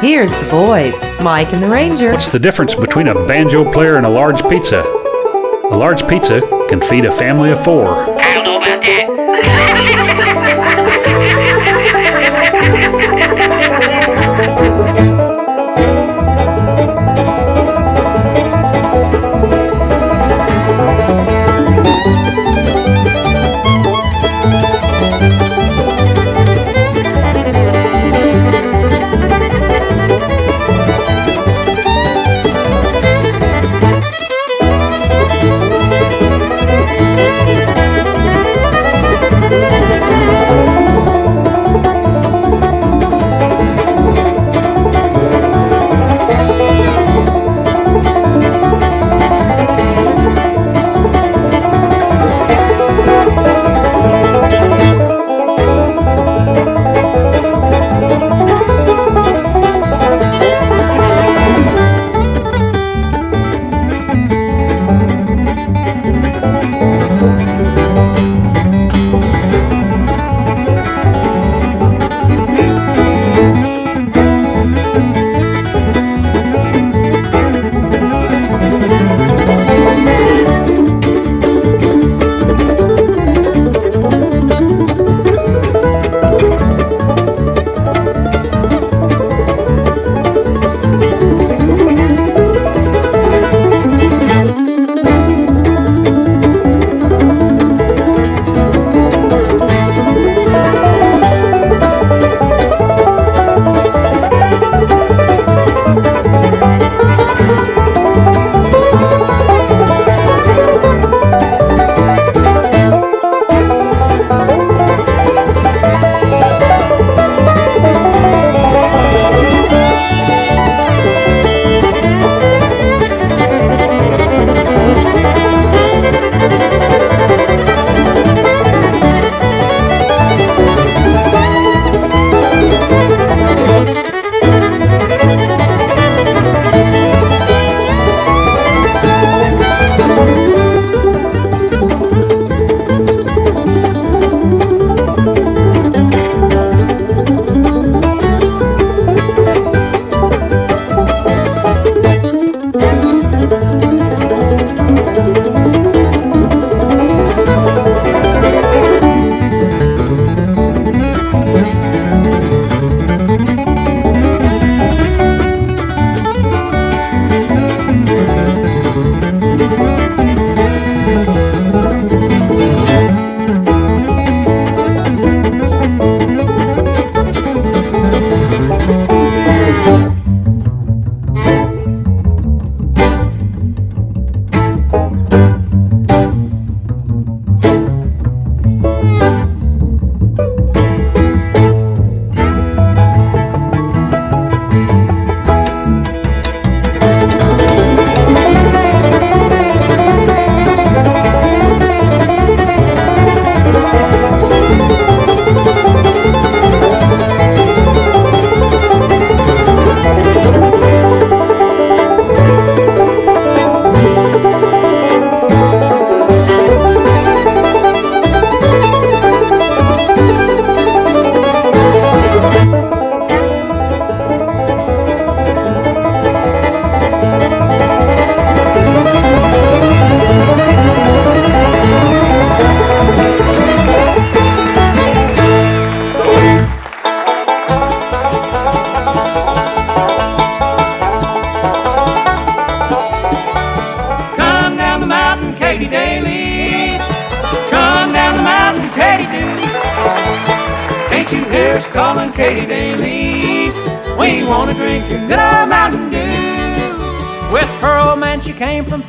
Here's the boys, Mike and the Ranger. What's the difference between a banjo player and a large pizza? A large pizza can feed a family of four. I don't know about that.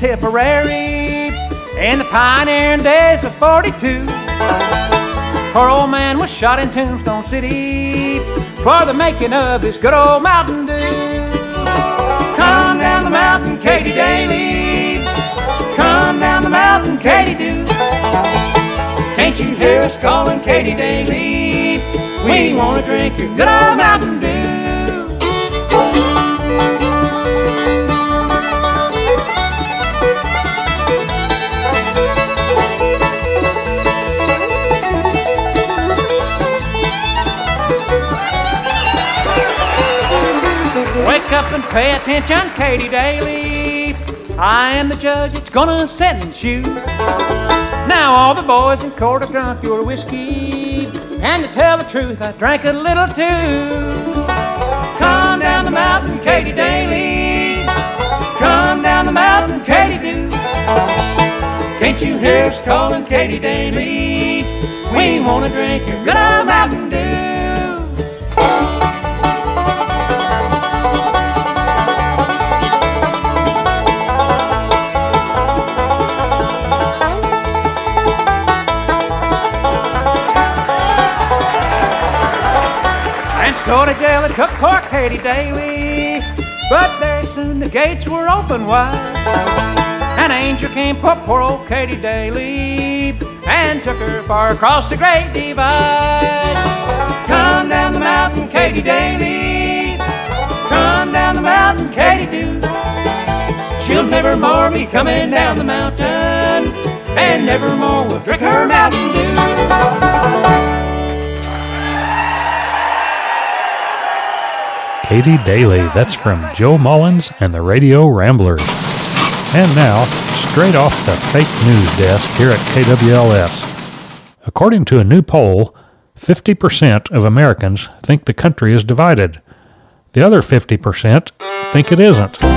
Tipperary in the pioneering days of 42. Her old man was shot in Tombstone City for the making of his good old Mountain Dew. Come down the mountain, Katie Daly. Come down the mountain, Katie do. Can't you hear us calling Katie Daly? We wanna drink your good old Mountain Dew. Pay attention, Katie Daly. I am the judge that's gonna sentence you. Now all the boys in court have drunk your whiskey, and to tell the truth, I drank a little too. Come down the mountain, Katie Daly. Come down the mountain, Katie do. Can't you hear us calling Katie Daly? We wanna drink your good old Mountain Dew. And jail took Katie Daly. But very soon the gates were open wide. An angel came for poor old Katie Daly and took her far across the great divide. Come down the mountain, Katie Daly. Come down the mountain, Katie do. She'll never more be coming down the mountain, and never more will drink her Mountain Dew. Katie Daly. That's from Joe Mullins and the Radio Ramblers. And now, straight off the fake news desk here at KWLS. According to a new poll, 50% of Americans think the country is divided. The other 50% think it isn't.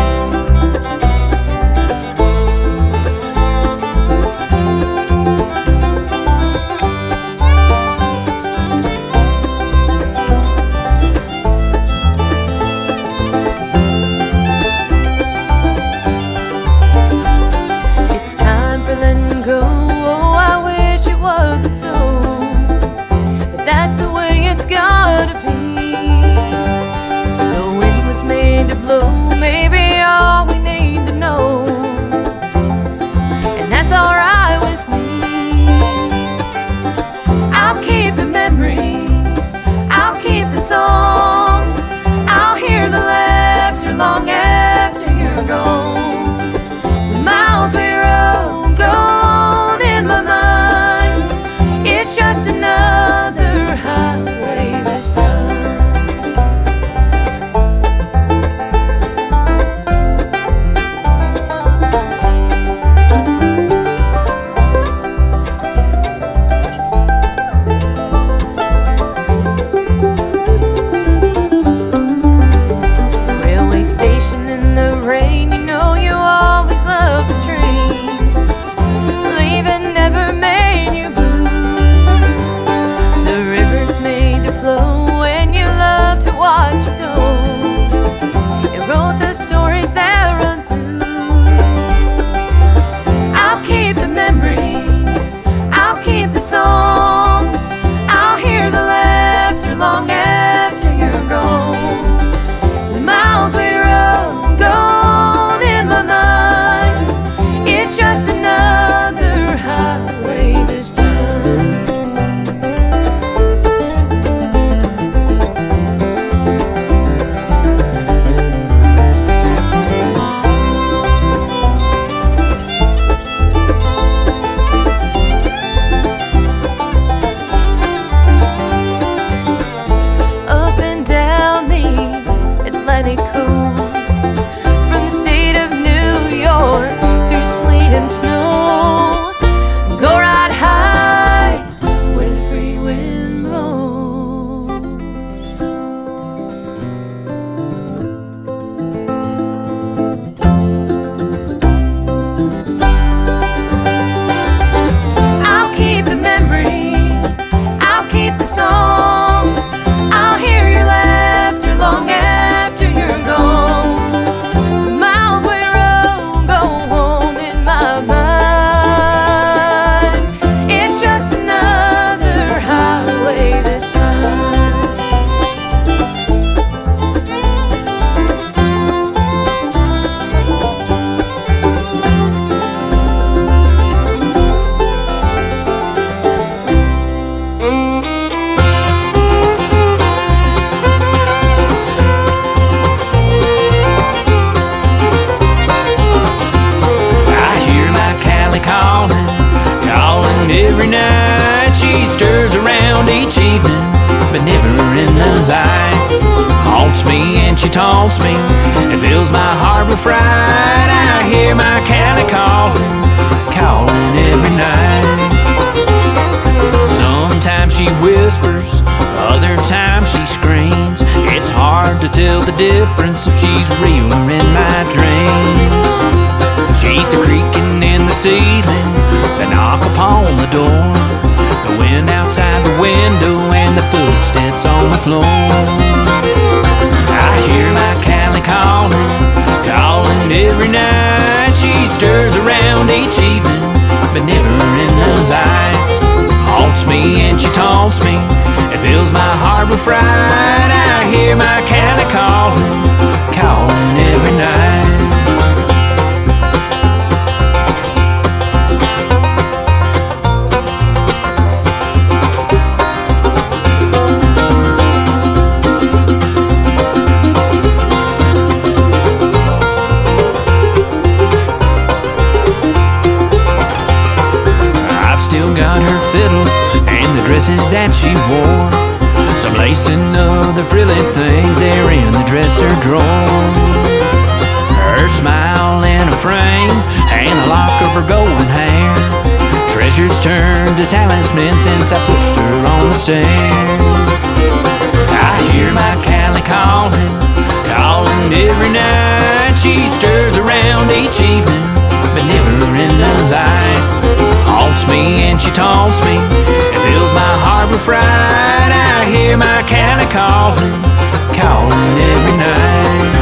She whispers, other times she screams. It's hard to tell the difference if she's real or in my dreams. She's the creaking in the ceiling, the knock upon the door, the wind outside the window, and the footsteps on the floor. I hear my Callie calling, calling every night. She stirs around each evening, but never in the light. Haunts me and she taunts me. It fills my heart with fright. I hear my Callie calling, calling every night. Her smile in a frame and a lock of her golden hair. Treasures turned to talismans since I pushed her on the stair. I hear my Callie calling, calling every night. She stirs around each evening, but never in the light. Haunts me and she taunts me, it fills my heart with fright. I hear my Callie calling, calling every night.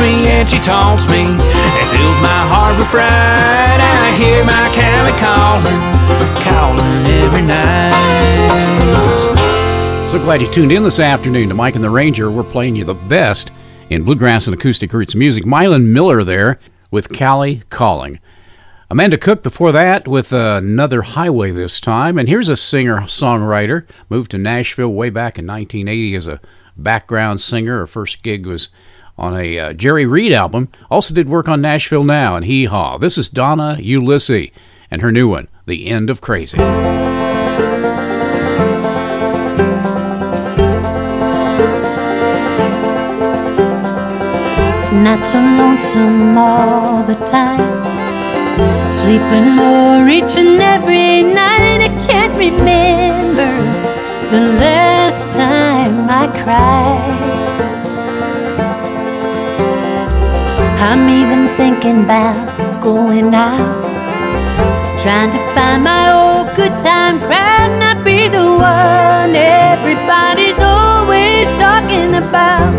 Me and she taunts me. It fills my heart with fright. I hear my Callie calling, calling every night. So glad you tuned in this afternoon to Mike and the Ranger. We're playing you the best in bluegrass and acoustic roots music. Milan Miller there with Callie Calling. Amanda Cook before that with another highway this time. And here's a singer songwriter. Moved to Nashville way back in 1980 as a background singer. Her first gig was on a uh, Jerry Reed album. Also did work on Nashville Now and Hee Haw. This is Donna Ulisse and her new one, The End of Crazy. Not so lonesome all the time. Sleeping more each and every night. I can't remember the last time I cried. I'm even thinking about going out. Trying to find my old good time crowd. Not be the one everybody's always talking about.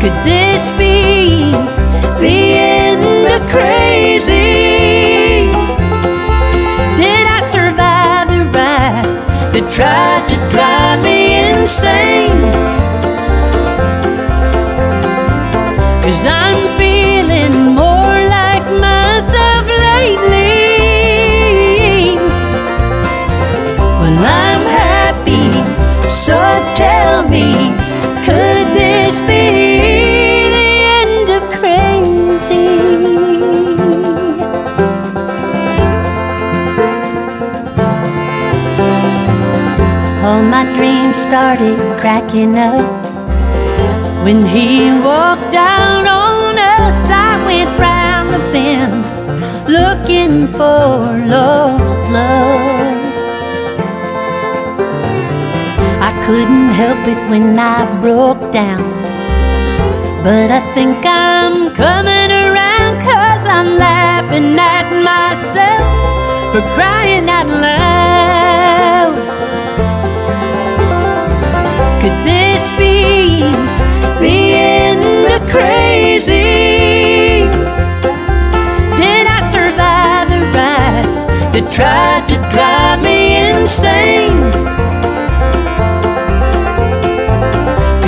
Could this be the end of crazy? Did I survive the ride that tried to drive me insane? Well, I'm happy, so tell me, could this be the end of crazy? All my dreams started cracking up when he walked down on us. I went round the bend looking for lost love. I couldn't help it when I broke down. But I think I'm coming around, cause I'm laughing at myself for crying out loud. Could this be the end of crazy? Did I survive the ride that tried to drive me insane?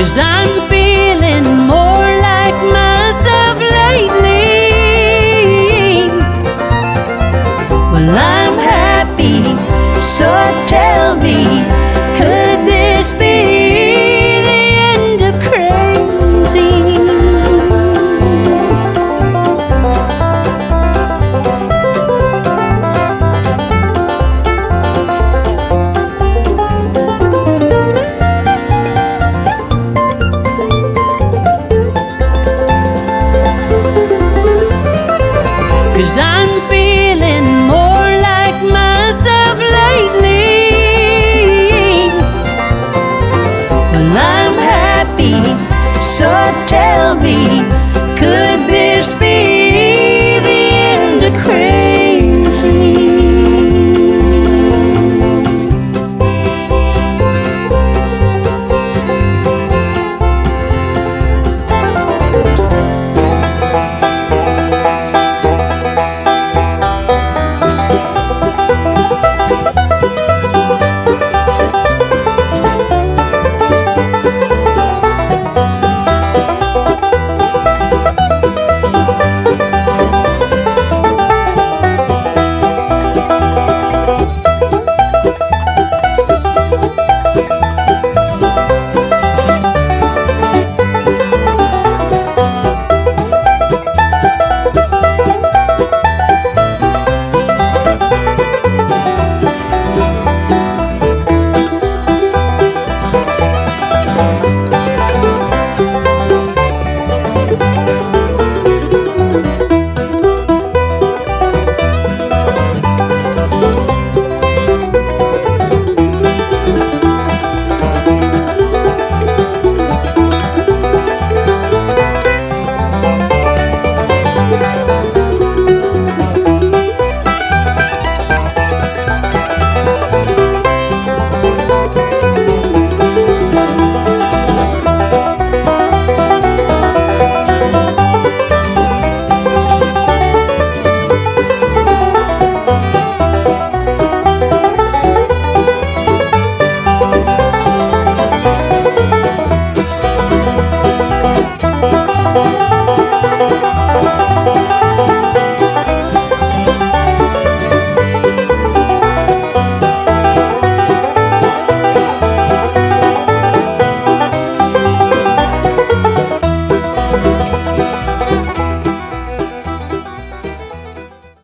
Cause I'm feeling more like my feeling more like myself lately.